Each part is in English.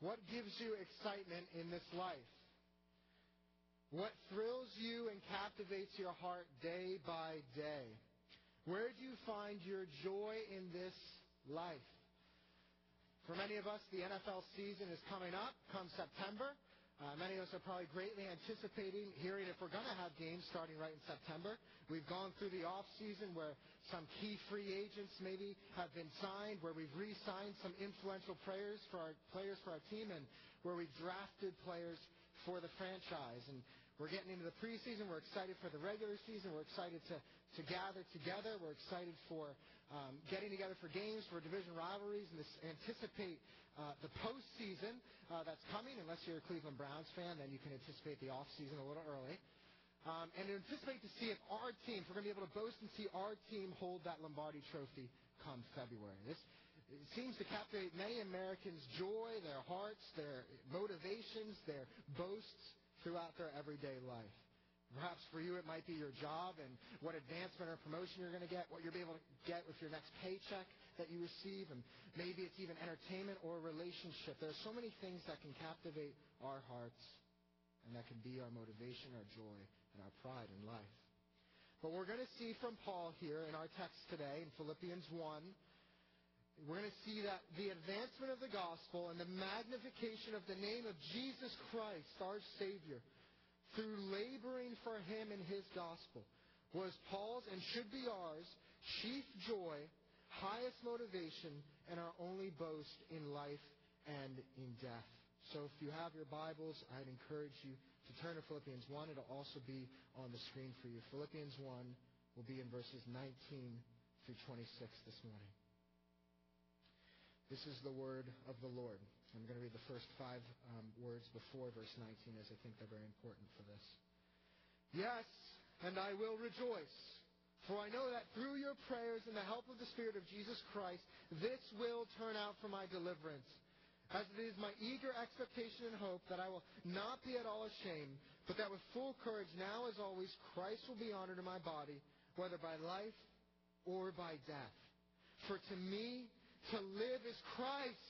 What gives you excitement in this life? What thrills you and captivates your heart day by day? Where do you find your joy in this life? For many of us, the NFL season is coming up come September. Uh, many of us are probably greatly anticipating hearing if we're going to have games starting right in September. We've gone through the off season where some key free agents maybe have been signed, where we've re-signed some influential players for our players for our team, and where we've drafted players for the franchise. And we're getting into the preseason. We're excited for the regular season. We're excited to, to gather together. We're excited for um, getting together for games, for division rivalries, and anticipate uh, the postseason uh, that's coming. Unless you're a Cleveland Browns fan, then you can anticipate the off season a little early. Um, and anticipate to see if our team, if we're going to be able to boast and see our team hold that Lombardi Trophy come February. This seems to captivate many Americans' joy, their hearts, their motivations, their boasts throughout their everyday life. Perhaps for you it might be your job and what advancement or promotion you're going to get, what you'll be able to get with your next paycheck that you receive, and maybe it's even entertainment or a relationship. There are so many things that can captivate our hearts and that can be our motivation, our joy, and our pride in life. But we're going to see from Paul here in our text today in Philippians 1 we're going to see that the advancement of the gospel and the magnification of the name of Jesus Christ, our Savior, through laboring for Him in His gospel, was Paul's and should be ours chief joy, highest motivation, and our only boast in life and in death. So if you have your Bibles, I'd encourage you to turn to Philippians 1. It'll also be on the screen for you. Philippians 1 will be in verses 19 through 26 this morning. This is the word of the Lord. I'm going to read the first five um, words before verse 19 as I think they're very important for this. Yes, and I will rejoice, for I know that through your prayers and the help of the Spirit of Jesus Christ, this will turn out for my deliverance. As it is my eager expectation and hope that I will not be at all ashamed, but that with full courage, now as always, Christ will be honored in my body, whether by life or by death. For to me, to live is Christ,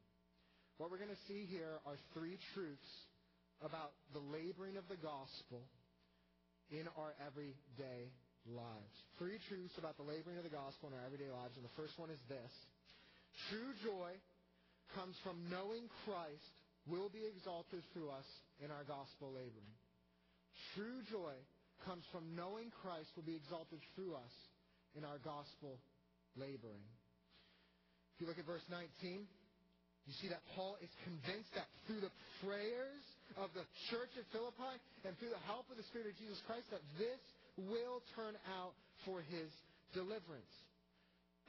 What we're going to see here are three truths about the laboring of the gospel in our everyday lives. Three truths about the laboring of the gospel in our everyday lives. And the first one is this True joy comes from knowing Christ will be exalted through us in our gospel laboring. True joy comes from knowing Christ will be exalted through us in our gospel laboring. If you look at verse 19, you see that Paul is convinced that through the prayers of the church at Philippi and through the help of the Spirit of Jesus Christ, that this will turn out for his deliverance.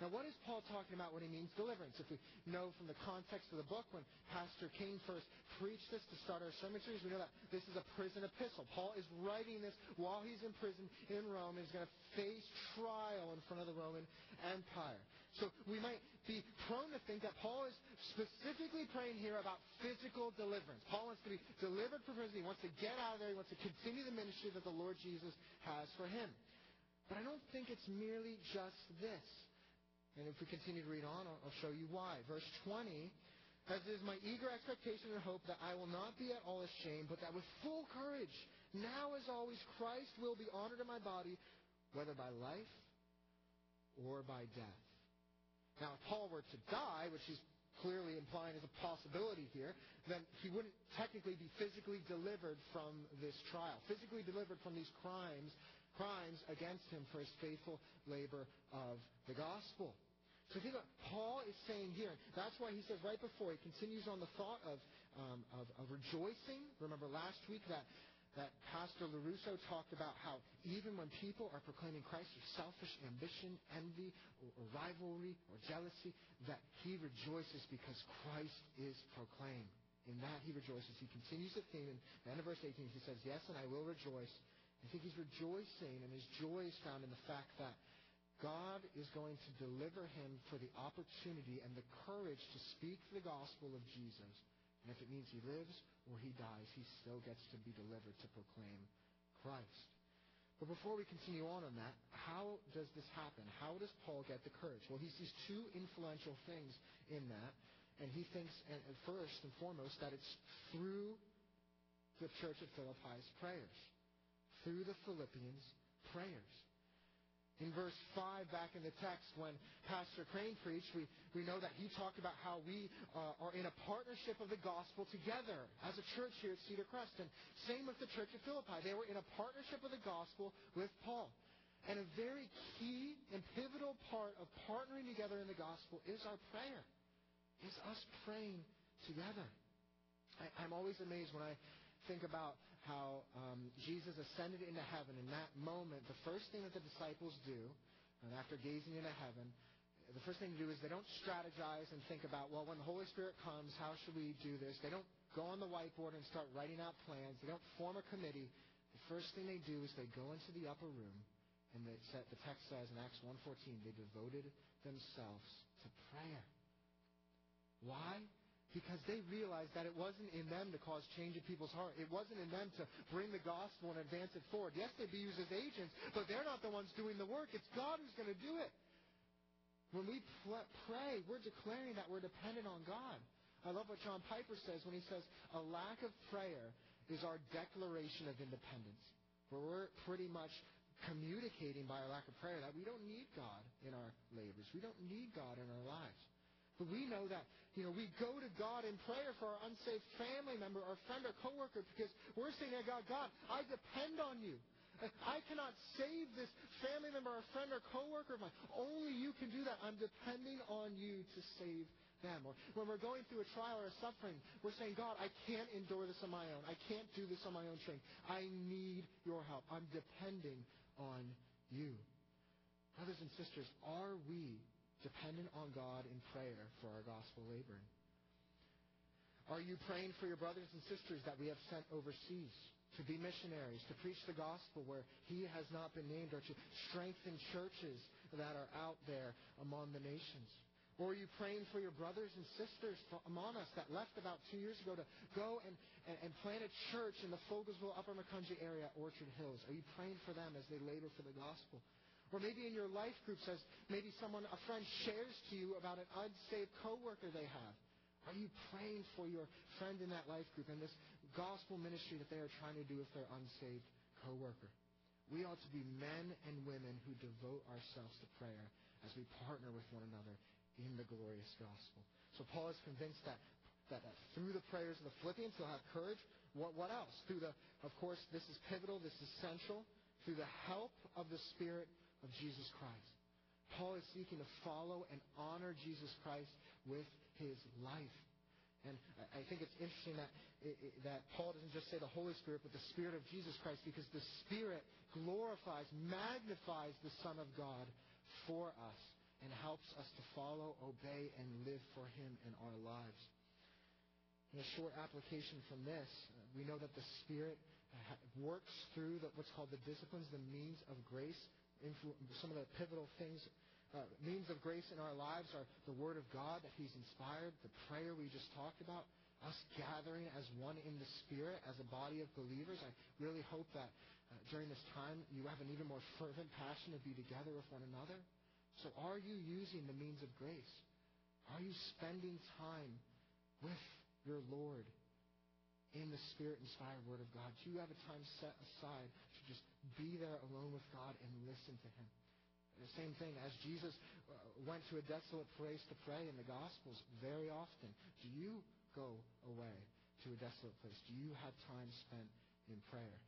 Now, what is Paul talking about when he means deliverance? If we know from the context of the book, when Pastor Kane first preached this to start our sermon series, we know that this is a prison epistle. Paul is writing this while he's in prison in Rome and he's going to face trial in front of the Roman Empire. So we might be prone to think that Paul is specifically praying here about physical deliverance. Paul wants to be delivered from prison. He wants to get out of there. He wants to continue the ministry that the Lord Jesus has for him. But I don't think it's merely just this. And if we continue to read on, I'll, show you why. Verse 20, as is my eager expectation and hope that I will not be at all ashamed, but that with full courage, now as always, Christ will be honored in my body, whether by life or by death. Now, if Paul were to die, which he's clearly implying is a possibility here, then he wouldn't technically be physically delivered from this trial, physically delivered from these crimes crimes against him for his faithful labor of the gospel. So think what Paul is saying here. That's why he says right before, he continues on the thought of, um, of, of rejoicing. Remember last week that, that Pastor LaRusso talked about how even when people are proclaiming Christ with selfish ambition, envy, or, rivalry, or jealousy, that he rejoices because Christ is proclaimed. In that he rejoices. He continues the theme. In the end of verse 18, he says, Yes, and I will rejoice. I think he's rejoicing, and his joy is found in the fact that God is going to deliver him for the opportunity and the courage to speak the gospel of Jesus. And if it means he lives or he dies, he still gets to be delivered to proclaim Christ. But before we continue on on that, how does this happen? How does Paul get the courage? Well, he sees two influential things in that. And he thinks, and first and foremost, that it's through the church at Philippi's prayers, through the Philippians' prayers. In verse 5 back in the text, when Pastor Crane preached, we, we know that he talked about how we uh, are in a partnership of the gospel together as a church here at Cedar Crest. And same with the church at Philippi. They were in a partnership of the gospel with Paul. And a very key and pivotal part of partnering together in the gospel is our prayer is us praying together. I, am always amazed when I think about how um, Jesus ascended into heaven. In that moment, the first thing that the disciples do, and after gazing into heaven, the first thing to do is they don't strategize and think about, well, when the Holy Spirit comes, how should we do this? They don't go on the whiteboard and start writing out plans. They don't form a committee. The first thing they do is they go into the upper room, and they, set the text says in Acts 1.14, they devoted themselves to prayer. Why? Because they realized that it wasn't in them to cause change in people's heart. It wasn't in them to bring the gospel and advance it forward. Yes, they'd be used as agents, but they're not the ones doing the work. It's God who's going to do it. When we pray, we're declaring that we're dependent on God. I love what John Piper says when he says, a lack of prayer is our declaration of independence. Where we're pretty much communicating by our lack of prayer that we don't need God in our labors. We don't need God in our lives. But we know that, you know, we go to God in prayer for our unsaved family member, our friend, or coworker, because we're saying to God, God, I depend on you. I cannot save this family member, or friend, or coworker of mine. Only you can do that. I'm depending on you to save them. Or when we're going through a trial or a suffering, we're saying, God, I can't endure this on my own. I can't do this on my own strength. I need your help. I'm depending on you. Brothers and sisters, are we dependent on God in prayer for our gospel laboring? Are you praying for your brothers and sisters that we have sent overseas to be missionaries, to preach the gospel where he has not been named, or to strengthen churches that are out there among the nations? Or are you praying for your brothers and sisters among us that left about two years ago to go and, and, and plant a church in the Fogelsville, Upper Macungie area, Orchard Hills? Are you praying for them as they labor for the gospel? Or maybe in your life group says, maybe someone, a friend shares to you about an unsaved coworker they have. Are you praying for your friend in that life group and this gospel ministry that they are trying to do with their unsaved coworker? We ought to be men and women who devote ourselves to prayer as we partner with one another in the glorious gospel. So Paul is convinced that, that, that through the prayers of the Philippians, he'll have courage. What, what else? Through the, of course, this is pivotal, this is central. Through the help of the Spirit of Jesus Christ. Paul is seeking to follow and honor Jesus Christ with his life. And I think it's interesting that, that Paul doesn't just say the Holy Spirit, but the Spirit of Jesus Christ, because the Spirit glorifies, magnifies the Son of God for us and helps us to follow, obey, and live for Him in our lives. In a short application from this, uh, we know that the Spirit uh, works through what's called the disciplines, the means of grace, some of the pivotal things, uh, means of grace in our lives are the Word of God that He's inspired, the prayer we just talked about, us gathering as one in the Spirit, as a body of believers. I really hope that uh, during this time you have an even more fervent passion to be together with one another. So are you using the means of grace? Are you spending time with your Lord in the Spirit-inspired Word of God? Do you have a time set aside just be there alone with God and listen to Him? The same thing as Jesus uh, went to a desolate place to pray in the Gospels very often. Do you go away to a desolate place? Do you have time spent in prayer?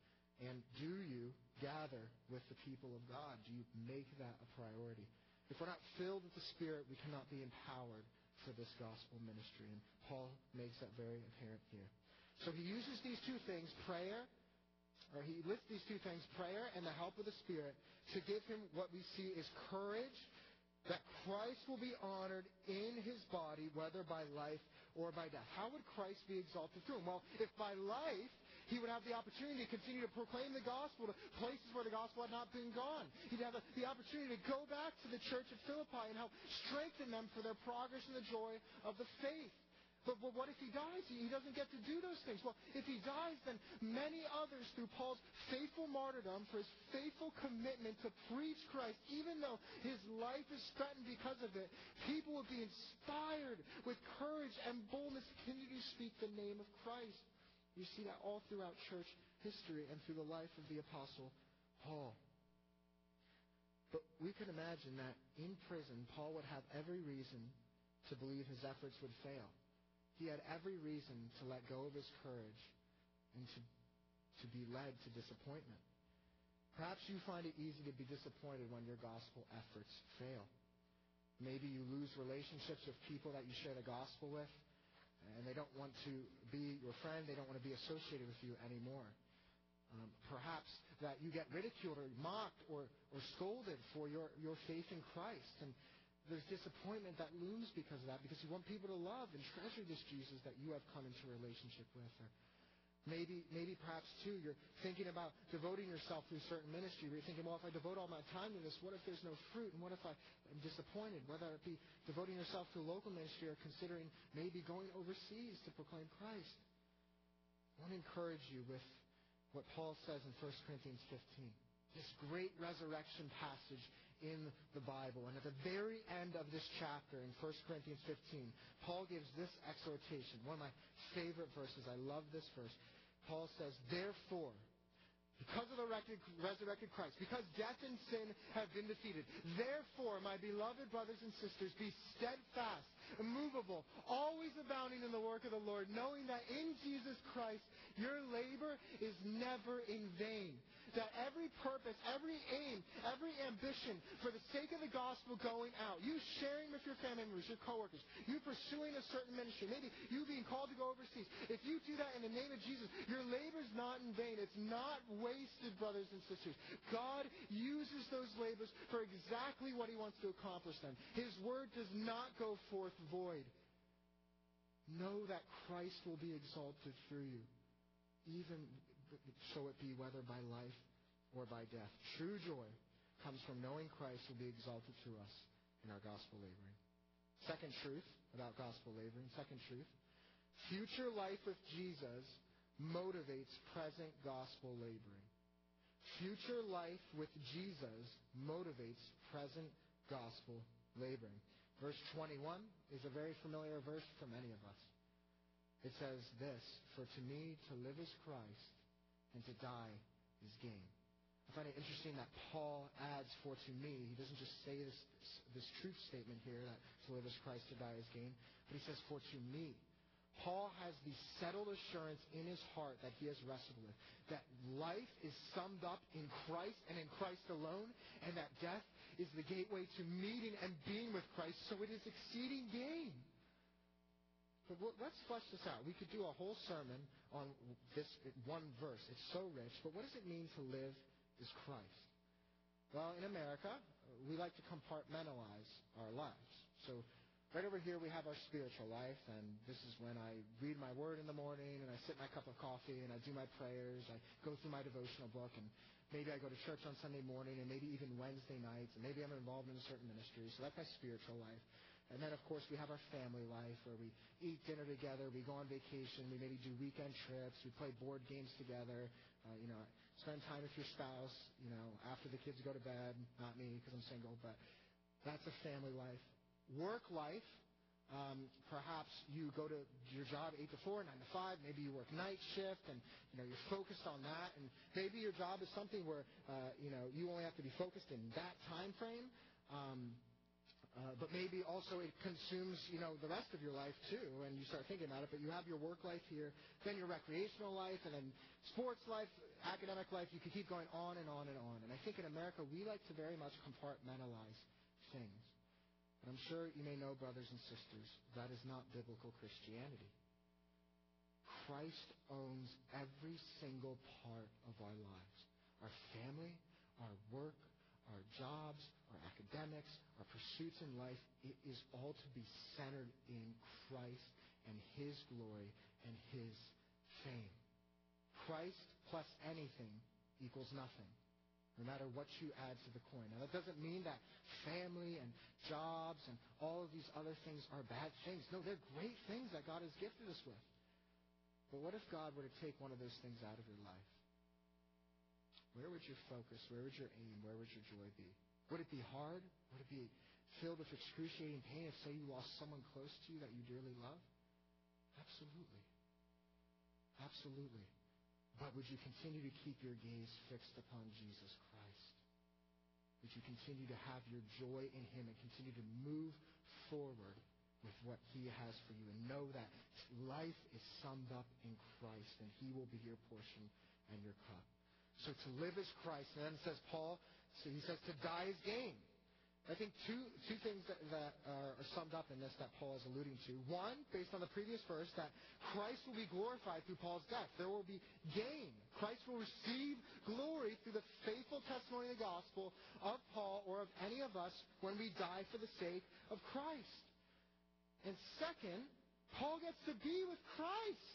And do you gather with the people of God? Do you make that a priority? If we're not filled with the Spirit, we cannot be empowered for this gospel ministry. And Paul makes that very apparent here. So he uses these two things, prayer, he lists these two things, prayer and the help of the Spirit, to give him what we see is courage that Christ will be honored in his body, whether by life or by death? How would Christ be exalted through him? Well, if by life he would have the opportunity to continue to proclaim the gospel to places where the gospel had not been gone. He'd have the opportunity to go back to the church at Philippi and help strengthen them for their progress in the joy of the faith. But what if he dies? He doesn't get to do those things. Well, if he dies, then many others, through Paul's faithful martyrdom, for his faithful commitment to preach Christ, even though his life is threatened because of it, people will be inspired with courage and boldness to continue to speak the name of Christ. You see that all throughout church history and through the life of the Apostle Paul. But we can imagine that in prison, Paul would have every reason to believe his efforts would fail. He had every reason to let go of his courage and to, to be led to disappointment. Perhaps you find it easy to be disappointed when your gospel efforts fail. Maybe you lose relationships with people that you share the gospel with, and they don't want to be your friend, they don't want to be associated with you anymore. Um, perhaps that you get ridiculed or mocked or, or scolded for your, your faith in Christ. And there's disappointment that looms because of that, because you want people to love and treasure this Jesus that you have come into a relationship with. Or maybe, maybe perhaps too, you're thinking about devoting yourself to a certain ministry. You're thinking, well, if I devote all my time to this, what if there's no fruit? And what if I am disappointed? Whether it be devoting yourself to a local ministry or considering maybe going overseas to proclaim Christ. I want to encourage you with what Paul says in 1 Corinthians 15. This great resurrection passage in the Bible. And at the very end of this chapter in 1 Corinthians 15, Paul gives this exhortation, one of my favorite verses. I love this verse. Paul says, Therefore, because of the resurrected Christ, because death and sin have been defeated, therefore, my beloved brothers and sisters, be steadfast, immovable, always abounding in the work of the Lord, knowing that in Jesus Christ your labor is never in vain that every purpose, every aim, every ambition for the sake of the gospel going out, you sharing with your family members, your coworkers, you pursuing a certain ministry, maybe you being called to go overseas, if you do that in the name of Jesus, your labor's not in vain. It's not wasted, brothers and sisters. God uses those labors for exactly what he wants to accomplish them. His word does not go forth void. Know that Christ will be exalted through you, even so it be whether by life or by death. True joy comes from knowing Christ will be exalted through us in our gospel laboring. Second truth about gospel laboring. Second truth. Future life with Jesus motivates present gospel laboring. Future life with Jesus motivates present gospel laboring. Verse 21 is a very familiar verse for many of us. It says this, For to me to live is Christ, and to die is gain. I find it interesting that Paul adds for to me. He doesn't just say this, this truth statement here that to live is Christ, to die is gain, but he says for to me. Paul has the settled assurance in his heart that he has wrestled with, that life is summed up in Christ and in Christ alone, and that death is the gateway to meeting and being with Christ, so it is exceeding gain. But let's flesh this out. We could do a whole sermon on this one verse. It's so rich. But what does it mean to live as Christ? Well, in America, we like to compartmentalize our lives. So right over here we have our spiritual life, and this is when I read my word in the morning, and I sip my cup of coffee, and I do my prayers. I go through my devotional book, and maybe I go to church on Sunday morning, and maybe even Wednesday nights, and maybe I'm involved in a certain ministry. So that's my spiritual life. And then, of course, we have our family life where we eat dinner together, we go on vacation, we maybe do weekend trips, we play board games together, uh, you know, spend time with your spouse, you know, after the kids go to bed. Not me because I'm single, but that's a family life. Work life, um, perhaps you go to your job 8 to 4, 9 to 5. Maybe you work night shift and you know, you're focused on that. And maybe your job is something where uh, you, know, you only have to be focused in that time frame. Um, uh, but maybe also it consumes, you know, the rest of your life too, and you start thinking about it. But you have your work life here, then your recreational life, and then sports life, academic life. You could keep going on and on and on. And I think in America we like to very much compartmentalize things. But I'm sure you may know, brothers and sisters, that is not biblical Christianity. Christ owns every single part of our lives. Our family, our work, our jobs, our academics, our pursuits in life, it is all to be centered in Christ and His glory and His fame. Christ plus anything equals nothing, no matter what you add to the coin. Now, that doesn't mean that family and jobs and all of these other things are bad things. No, they're great things that God has gifted us with. But what if God were to take one of those things out of your life? Where would your focus, where would your aim, where would your joy be? Would it be hard? Would it be filled with excruciating pain if, say, you lost someone close to you that you dearly love? Absolutely. Absolutely. But would you continue to keep your gaze fixed upon Jesus Christ? Would you continue to have your joy in Him and continue to move forward with what He has for you and know that life is summed up in Christ and He will be your portion and your cup? So to live is Christ. And then says Paul, so he says to die is gain. I think two, two things that, that are summed up in this that Paul is alluding to. One, based on the previous verse, that Christ will be glorified through Paul's death. There will be gain. Christ will receive glory through the faithful testimony of the gospel of Paul or of any of us when we die for the sake of Christ. And second, Paul gets to be with Christ.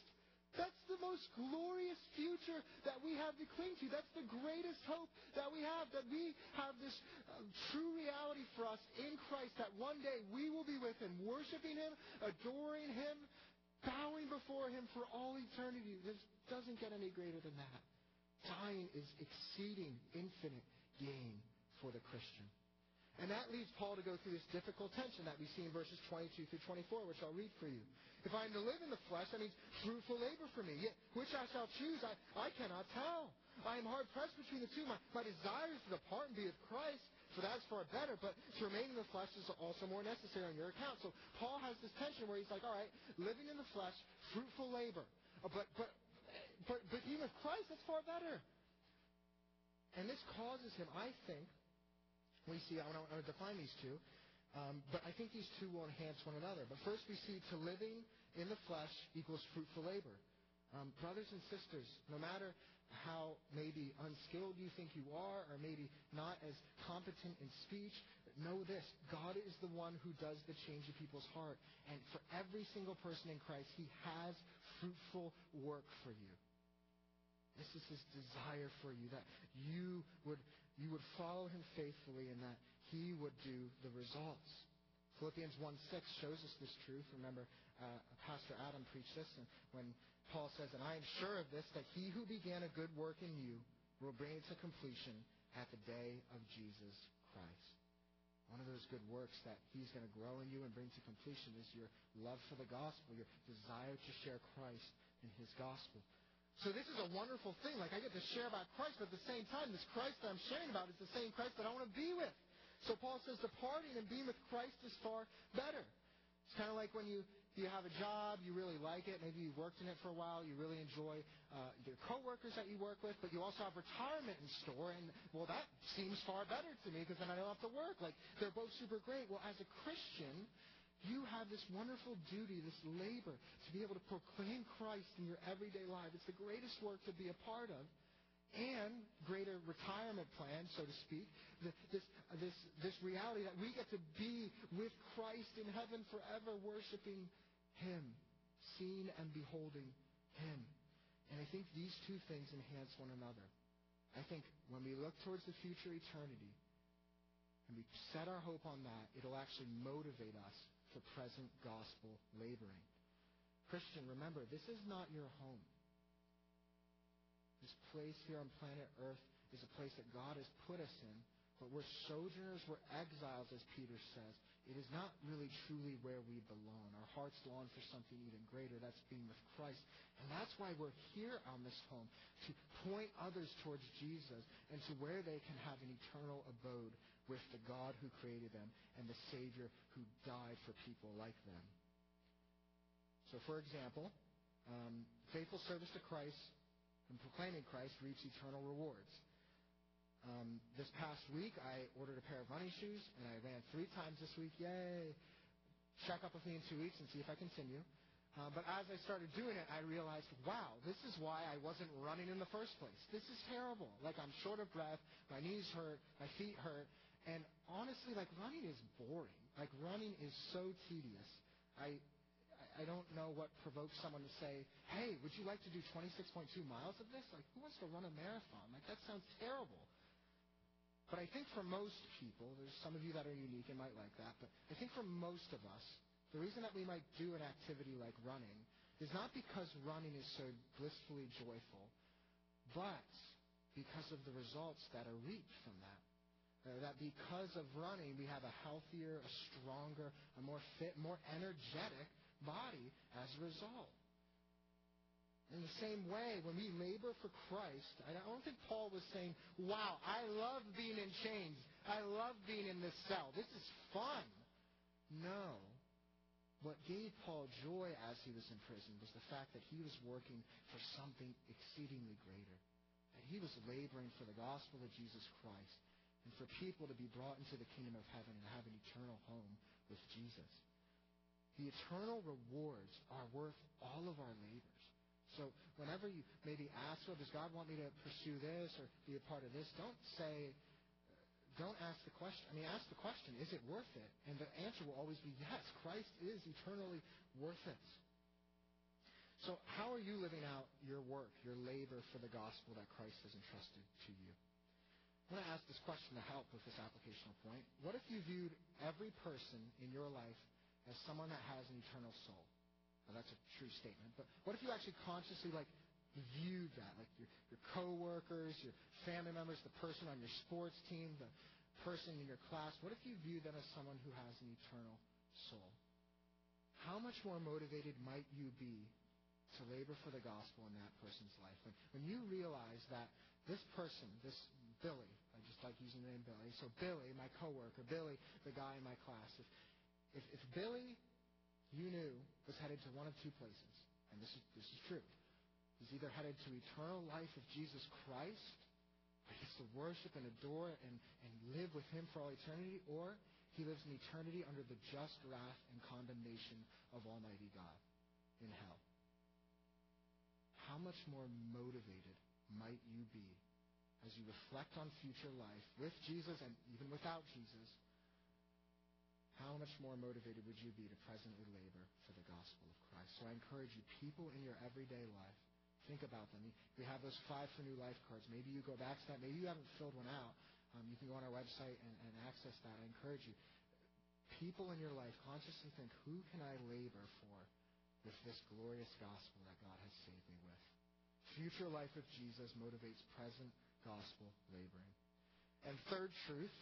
That's the most glorious future that we have to cling to. That's the greatest hope that we have, that we have this uh, true reality for us in Christ, that one day we will be with Him, worshiping Him, adoring Him, bowing before Him for all eternity. This doesn't get any greater than that. Dying is exceeding infinite gain for the Christian. And that leads Paul to go through this difficult tension that we see in verses 22 through 24, which I'll read for you. If I am to live in the flesh, that means fruitful labor for me. Yet which I shall choose, I, I cannot tell. I am hard pressed between the two. My, my desire is to depart and be with Christ, for that is far better, but to remain in the flesh is also more necessary on your account. So Paul has this tension where he's like, all right, living in the flesh, fruitful labor. Uh, but, but, but, but being with Christ, that's far better. And this causes him, I think, we see, I want to define these two, um, but I think these two will enhance one another. But first we see to living in the flesh equals fruitful labor. Um, brothers and sisters, no matter how maybe unskilled you think you are, or maybe not as competent in speech, know this God is the one who does the change of people's heart. And for every single person in Christ, He has fruitful work for you. This is His desire for you, that you would you would follow him faithfully and that he would do the results. Philippians 1 6 shows us this truth. Remember, uh, Pastor Adam preached this and when Paul says, And I am sure of this, that he who began a good work in you will bring it to completion at the day of Jesus Christ. One of those good works that he's going to grow in you and bring to completion is your love for the gospel, your desire to share Christ in his gospel. So this is a wonderful thing. Like I get to share about Christ, but at the same time, this Christ that I'm sharing about is the same Christ that I want to be with. So Paul says departing and being with Christ is far better. It's kind of like when you you have a job, you really like it, maybe you've worked in it for a while, you really enjoy uh, your coworkers that you work with, but you also have retirement in store, and well, that seems far better to me because then I don't have to work. Like they're both super great. Well, as a Christian, you have this wonderful duty, this labor, to be able to proclaim Christ in your everyday life. It's the greatest work to be a part of. And greater retirement plan, so to speak. This, this, this reality that we get to be with Christ in heaven forever, worshiping Him, seeing and beholding Him. And I think these two things enhance one another. I think when we look towards the future eternity, and we set our hope on that, it'll actually motivate us for present gospel laboring. Christian, remember, this is not your home. This place here on planet Earth is a place that God has put us in, but we're sojourners, we're exiles, as Peter says. It is not really truly where we belong. Our hearts long for something even greater. That's being with Christ. And that's why we're here on this home, to point others towards Jesus and to where they can have an eternal abode with the God who created them and the Savior who died for people like them. So, for example, um, faithful service to Christ and proclaiming Christ reaps eternal rewards. Um, this past week, I ordered a pair of running shoes, and I ran three times this week. Yay! Check up with me in two weeks and see if I continue. Uh, but as I started doing it, I realized, wow, this is why I wasn't running in the first place. This is terrible. Like, I'm short of breath, my knees hurt, my feet hurt, and honestly, like running is boring. Like running is so tedious. I, I don't know what provokes someone to say, hey, would you like to do 26.2 miles of this? Like, who wants to run a marathon? Like, that sounds terrible. But I think for most people, there's some of you that are unique and might like that, but I think for most of us, the reason that we might do an activity like running is not because running is so blissfully joyful, but because of the results that are reaped from that. Uh, that because of running, we have a healthier, a stronger, a more fit, more energetic body as a result. In the same way, when we labor for Christ, I don't think Paul was saying, wow, I love being in chains. I love being in this cell. This is fun. No. What gave Paul joy as he was in prison was the fact that he was working for something exceedingly greater. That he was laboring for the gospel of Jesus Christ and for people to be brought into the kingdom of heaven and have an eternal home with Jesus. The eternal rewards are worth all of our labors. So whenever you maybe ask, well, does God want me to pursue this or be a part of this? Don't say, don't ask the question. I mean, ask the question, is it worth it? And the answer will always be yes, Christ is eternally worth it. So how are you living out your work, your labor for the gospel that Christ has entrusted to you? I want to ask this question to help with this applicational point. What if you viewed every person in your life as someone that has an eternal soul? Now, that's a true statement. But what if you actually consciously like viewed that, like your your coworkers, your family members, the person on your sports team, the person in your class? What if you view them as someone who has an eternal soul? How much more motivated might you be to labor for the gospel in that person's life? When, when you realize that this person, this Billy, I just like using the name Billy. So Billy, my coworker, Billy, the guy in my class. If if, if Billy you knew was headed to one of two places, and this is, this is true. He's either headed to eternal life of Jesus Christ, where he gets to worship and adore and, and live with him for all eternity, or he lives in eternity under the just wrath and condemnation of Almighty God in hell. How much more motivated might you be as you reflect on future life with Jesus and even without Jesus how much more motivated would you be to presently labor for the gospel of Christ? So I encourage you, people in your everyday life, think about them. We have those five for new life cards. Maybe you go back to that. Maybe you haven't filled one out. Um, you can go on our website and, and access that. I encourage you. People in your life consciously think, who can I labor for with this glorious gospel that God has saved me with? Future life of Jesus motivates present gospel laboring. And third truth,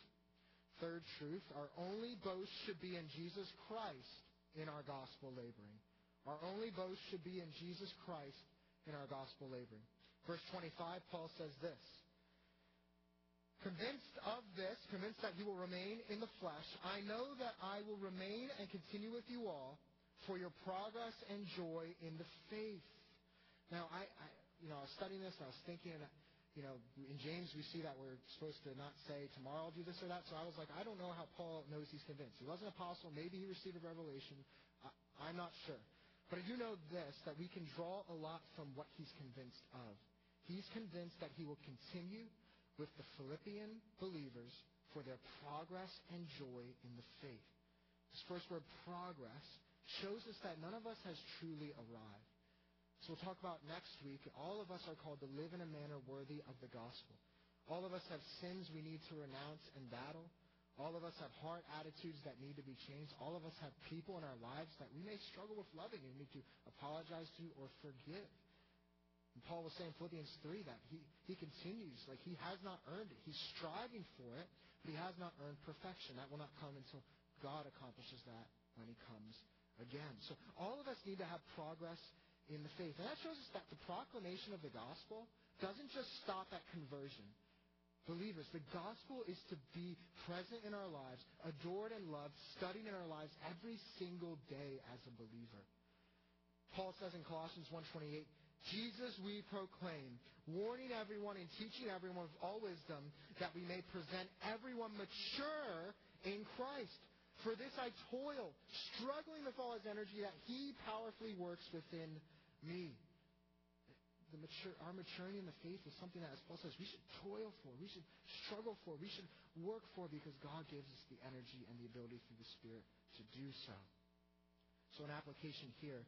Third truth, our only boast should be in Jesus Christ in our gospel laboring. Our only boast should be in Jesus Christ in our gospel laboring. Verse 25, Paul says this. Convinced of this, convinced that you will remain in the flesh, I know that I will remain and continue with you all for your progress and joy in the faith. Now, I, I you know, I was studying this and I was thinking, you know, in James we see that we're supposed to not say, tomorrow I'll do this or that. So I was like, I don't know how Paul knows he's convinced. He was an apostle. Maybe he received a revelation. I, I'm not sure. But I do know this, that we can draw a lot from what he's convinced of. He's convinced that he will continue with the Philippian believers for their progress and joy in the faith. This first word, progress, shows us that none of us has truly arrived. So we'll talk about next week. All of us are called to live in a manner worthy of the gospel. All of us have sins we need to renounce and battle. All of us have heart attitudes that need to be changed. All of us have people in our lives that we may struggle with loving and need to apologize to or forgive. And Paul was saying in Philippians 3 that he, he continues, like he has not earned it. He's striving for it, but he has not earned perfection. That will not come until God accomplishes that when he comes again. So all of us need to have progress in the faith. And that shows us that the proclamation of the gospel doesn't just stop at conversion. Believers, the gospel is to be present in our lives, adored and loved, studied in our lives every single day as a believer. Paul says in Colossians 1.28, Jesus we proclaim, warning everyone and teaching everyone with all wisdom that we may present everyone mature in Christ. For this I toil, struggling with all his energy that he powerfully works within me. Mature, our maturity in the faith is something that, as Paul says, we should toil for, we should struggle for, we should work for because God gives us the energy and the ability through the Spirit to do so. So an application here.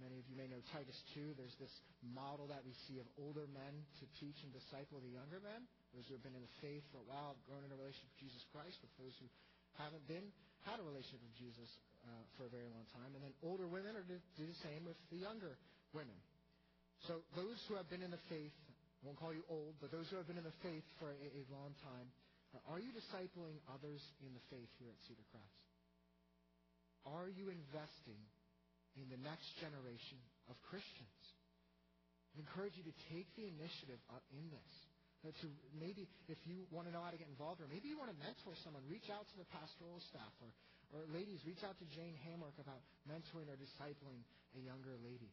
Many of you may know Titus 2. There's this model that we see of older men to teach and disciple the younger men. Those who have been in the faith for a while, grown in a relationship with Jesus Christ, with those who haven't been, had a relationship with Jesus uh, for a very long time. And then older women are to do the same with the younger women. So those who have been in the faith, I won't call you old, but those who have been in the faith for a, a long time, uh, are you discipling others in the faith here at Cedar Crest? Are you investing in the next generation of Christians? I encourage you to take the initiative in this. Uh, to maybe, if you want to know how to get involved, or maybe you want to mentor someone, reach out to the pastoral staff, or, or ladies, reach out to Jane Hammark about mentoring or discipling a younger lady.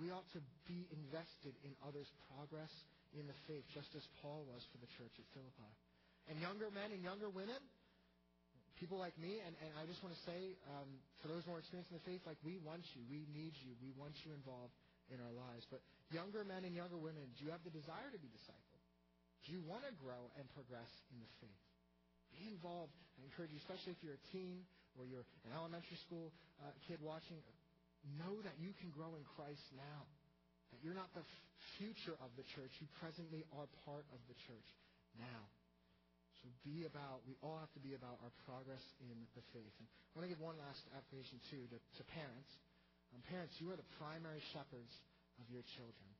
We ought to be invested in others' progress in the faith, just as Paul was for the church at Philippi. And younger men and younger women, people like me, and, and I just want to say, um, for those more experienced in the faith, like we want you, we need you, we want you involved in our lives. But younger men and younger women, do you have the desire to be discipled? Do you want to grow and progress in the faith? Be involved. I encourage you, especially if you're a teen or you're an elementary school uh, kid watching, know that you can grow in Christ now. That you're not the future of the church. You presently are part of the church now. So be about, we all have to be about our progress in the faith. And I want to give one last application, too, to, to parents. Um, parents, you are the primary shepherds of your children.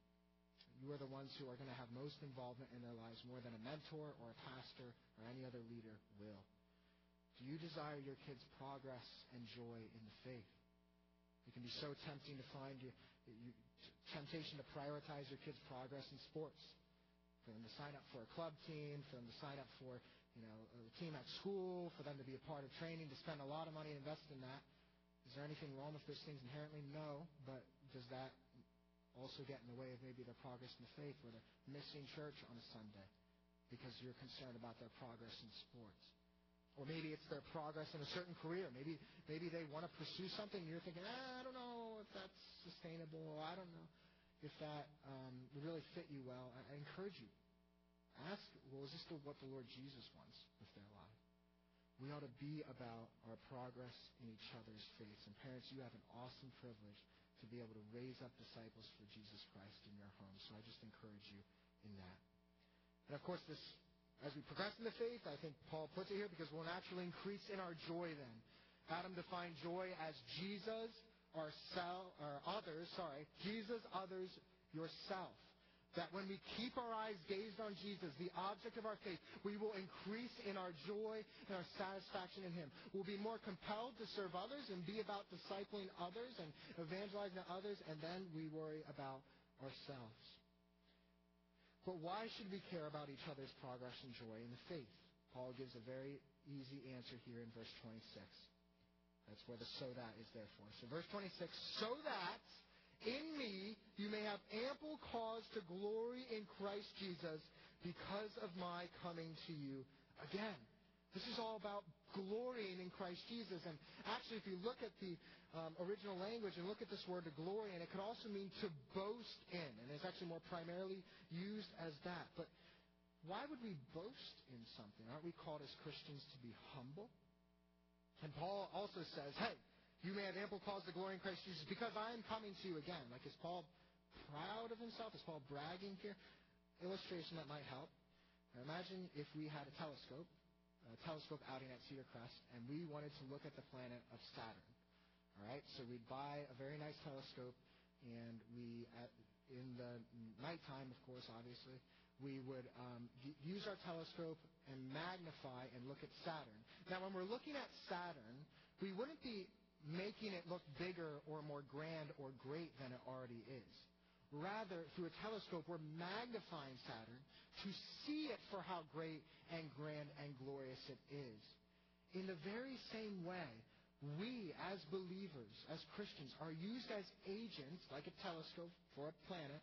You are the ones who are going to have most involvement in their lives more than a mentor or a pastor or any other leader will. Do you desire your kids' progress and joy in the faith? It can be so tempting to find you, you temptation to prioritize your kids' progress in sports. For them to sign up for a club team, for them to sign up for you know a team at school, for them to be a part of training, to spend a lot of money invested in that. Is there anything wrong with those things inherently? No, but does that also get in the way of maybe their progress in the faith, or they're missing church on a Sunday because you're concerned about their progress in sports? Or maybe it's their progress in a certain career. Maybe maybe they want to pursue something. And you're thinking, ah, I don't know if that's sustainable. Or I don't know if that um, would really fit you well. I, I encourage you. Ask, well, is this the, what the Lord Jesus wants with their life? We ought to be about our progress in each other's faith. And parents, you have an awesome privilege to be able to raise up disciples for Jesus Christ in your home. So I just encourage you in that. And of course, this as we progress in the faith, I think Paul puts it here because we'll naturally increase in our joy then. Adam defined joy as Jesus, ourself, or others, sorry, Jesus, others, yourself. That when we keep our eyes gazed on Jesus, the object of our faith, we will increase in our joy and our satisfaction in Him. We'll be more compelled to serve others and be about discipling others and evangelizing others, and then we worry about ourselves. But why should we care about each other's progress and joy in the faith? Paul gives a very easy answer here in verse 26. That's where the so that is there for. So verse 26, so that in me you may have ample cause to glory in Christ Jesus because of my coming to you again. This is all about glorying in Christ Jesus. And actually, if you look at the um, original language and look at this word to glory, and it could also mean to boast in. And it's actually more primarily used as that. But why would we boast in something? Aren't we called as Christians to be humble? And Paul also says, hey, you may have ample cause to glory in Christ Jesus because I am coming to you again. Like, is Paul proud of himself? Is Paul bragging here? Illustration that might help. Now imagine if we had a telescope, a telescope outing at Cedar Crest, and we wanted to look at the planet of Saturn. All right, so we'd buy a very nice telescope, and we, at, in the nighttime, of course, obviously, we would um, use our telescope and magnify and look at Saturn. Now, when we're looking at Saturn, we wouldn't be making it look bigger or more grand or great than it already is. Rather, through a telescope, we're magnifying Saturn to see it for how great and grand and glorious it is. In the very same way, we as believers, as Christians, are used as agents, like a telescope for a planet.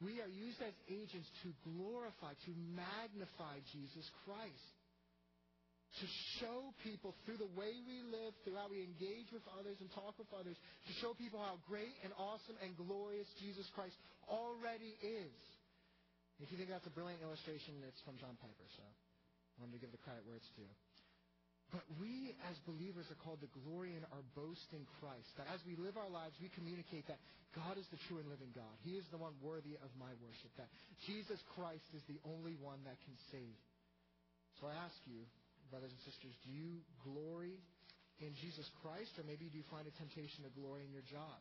We are used as agents to glorify, to magnify Jesus Christ. To show people through the way we live, through how we engage with others and talk with others, to show people how great and awesome and glorious Jesus Christ already is. If you think that's a brilliant illustration, it's from John Piper, so I wanted to give the credit where it's due. But we as believers are called to glory in our boast in Christ. That as we live our lives, we communicate that God is the true and living God. He is the one worthy of my worship. That Jesus Christ is the only one that can save. So I ask you, brothers and sisters, do you glory in Jesus Christ, or maybe do you find a temptation to glory in your job?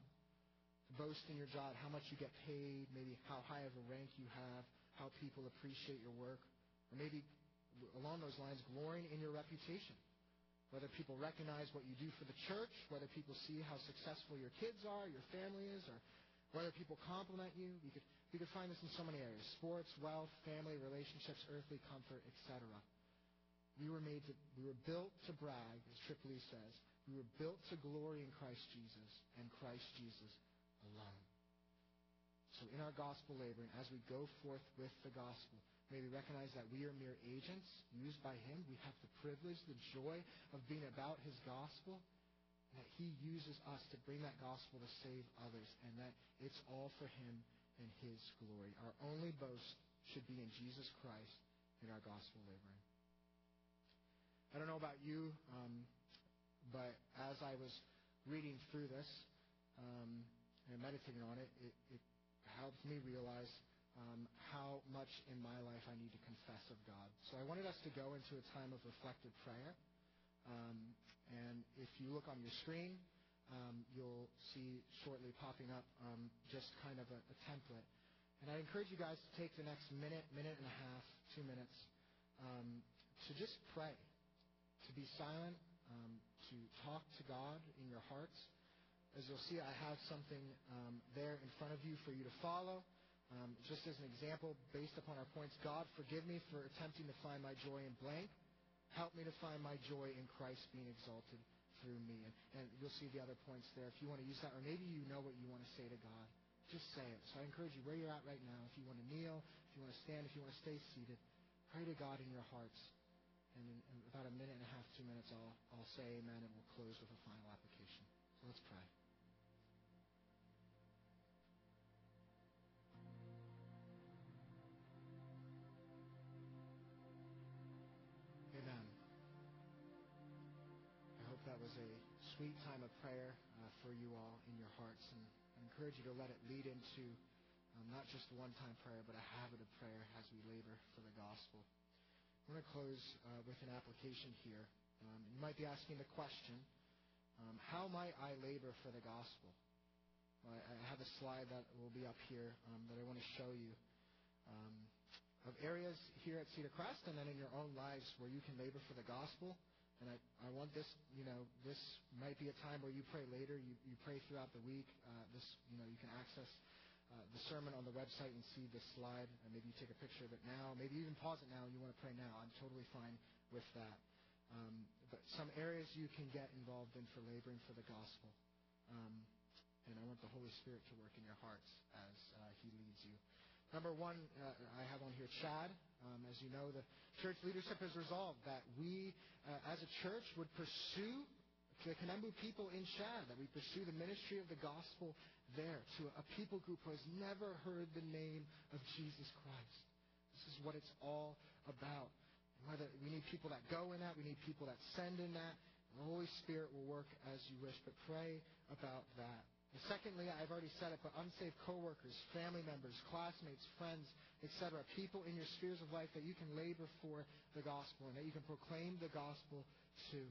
To boast in your job, how much you get paid, maybe how high of a rank you have, how people appreciate your work, or maybe along those lines, glorying in your reputation whether people recognize what you do for the church, whether people see how successful your kids are, your family is, or whether people compliment you. You could, you could find this in so many areas sports, wealth, family, relationships, earthly comfort, etc. We were made to, we were built to brag, as Tripoli says. We were built to glory in Christ Jesus and Christ Jesus alone. So in our gospel laboring, as we go forth with the gospel, May we recognize that we are mere agents used by Him. We have the privilege, the joy of being about His gospel, and that He uses us to bring that gospel to save others, and that it's all for Him and His glory. Our only boast should be in Jesus Christ in our gospel laboring. I don't know about you, um, but as I was reading through this um, and meditating on it, it, it helped me realize um, how much in my life I need to confess of God. So I wanted us to go into a time of reflective prayer. Um, and if you look on your screen, um, you'll see shortly popping up um, just kind of a, a, template. And I encourage you guys to take the next minute, minute and a half, two minutes, um, to just pray, to be silent, um, to talk to God in your hearts. As you'll see, I have something there in front of you for you to follow. Um, just as an example, based upon our points, God, forgive me for attempting to find my joy in blank. Help me to find my joy in Christ being exalted through me. And, and you'll see the other points there if you want to use that. Or maybe you know what you want to say to God. Just say it. So I encourage you, where you're at right now, if you want to kneel, if you want to stand, if you want to stay seated, pray to God in your hearts. And in, in about a minute and a half, two minutes, I'll, I'll say amen and we'll close with a final application. So let's pray. Sweet time of prayer uh, for you all in your hearts. And I encourage you to let it lead into um, not just one-time prayer, but a habit of prayer as we labor for the gospel. I'm going to close uh, with an application here. Um, you might be asking the question, um, how might I labor for the gospel? Well, I, I have a slide that will be up here um, that I want to show you um, of areas here at Cedar Crest and then in your own lives where you can labor for the gospel. And I want this, you know, this might be a time where you pray later. You, you pray throughout the week. Uh, this, you know, you can access uh, the sermon on the website and see this slide. And maybe you take a picture of it now. Maybe even pause it now and you want to pray now. I'm totally fine with that. Um, but some areas you can get involved in for laboring for the gospel. Um, and I want the Holy Spirit to work in your hearts as uh, He leads you. Number one, uh, I have on here Chad. Um, as you know, the church leadership has resolved that we, uh, as a church, would pursue the Kanembu people in Chad, that we pursue the ministry of the gospel there to a people group who has never heard the name of Jesus Christ. This is what it's all about. Whether we need people that go in that, we need people that send in that. The Holy Spirit will work as you wish, but pray about that. Secondly, I've already said it, but unsaved coworkers, family members, classmates, friends, etc., people in your spheres of life that you can labor for the gospel and that you can proclaim the gospel to.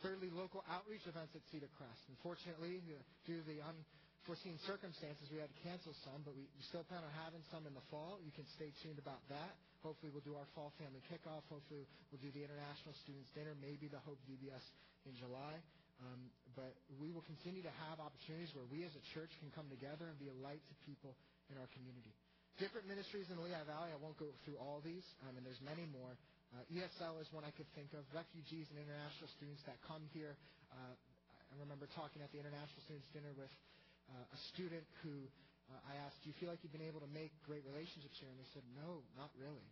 Thirdly, local outreach events at Cedar Crest. Unfortunately, due to the unforeseen circumstances, we had to cancel some, but we still plan on having some in the fall. You can stay tuned about that. Hopefully, we'll do our fall family kickoff. Hopefully, we'll do the International Students Dinner, maybe the Hope VBS in July. Um, but we will continue to have opportunities where we as a church can come together and be a light to people in our community. Different ministries in the Lehigh Valley. I won't go through all these, um, and there's many more. Uh, ESL is one I could think of. Refugees and international students that come here. Uh, I remember talking at the International Students Dinner with uh, a student who uh, I asked, "Do you feel like you've been able to make great relationships here?" And they said, "No, not really."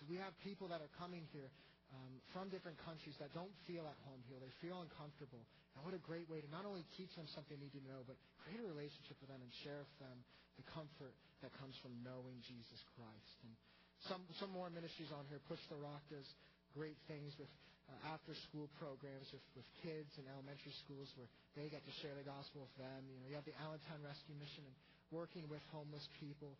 So we have people that are coming here um, from different countries that don't feel at home here. They feel uncomfortable. And what a great way to not only teach them something they need to know, but create a relationship with them and share with them the comfort that comes from knowing Jesus Christ. And some, some more ministries on here. Push the Rock does great things with uh, after-school programs with, with kids in elementary schools where they get to share the gospel with them. You know, you have the Allentown Rescue Mission and working with homeless people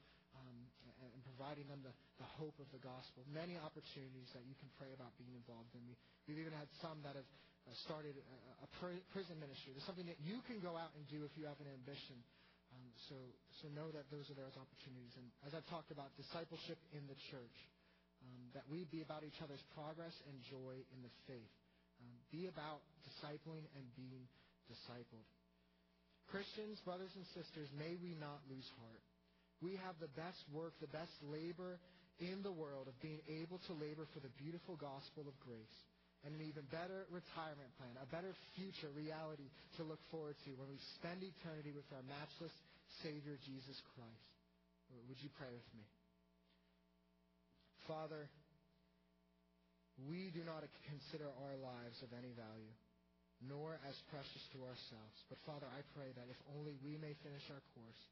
providing them the, the hope of the gospel. Many opportunities that you can pray about being involved in. We, we've even had some that have uh, started a, a pr- prison ministry. There's something that you can go out and do if you have an ambition. Um, so, so know that those are those opportunities. And as I've talked about, discipleship in the church, um, that we be about each other's progress and joy in the faith. Um, be about discipling and being discipled. Christians, brothers and sisters, may we not lose heart. We have the best work, the best labor in the world of being able to labor for the beautiful gospel of grace and an even better retirement plan, a better future reality to look forward to when we spend eternity with our matchless Savior, Jesus Christ. Would you pray with me? Father, we do not consider our lives of any value, nor as precious to ourselves. But Father, I pray that if only we may finish our course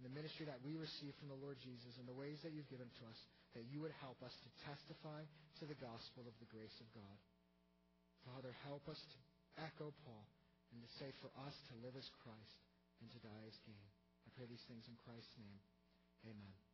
in the ministry that we receive from the Lord Jesus and the ways that you've given to us, that you would help us to testify to the gospel of the grace of God. Father, help us to echo Paul and to say for us to live as Christ and to die as gain. I pray these things in Christ's name. Amen.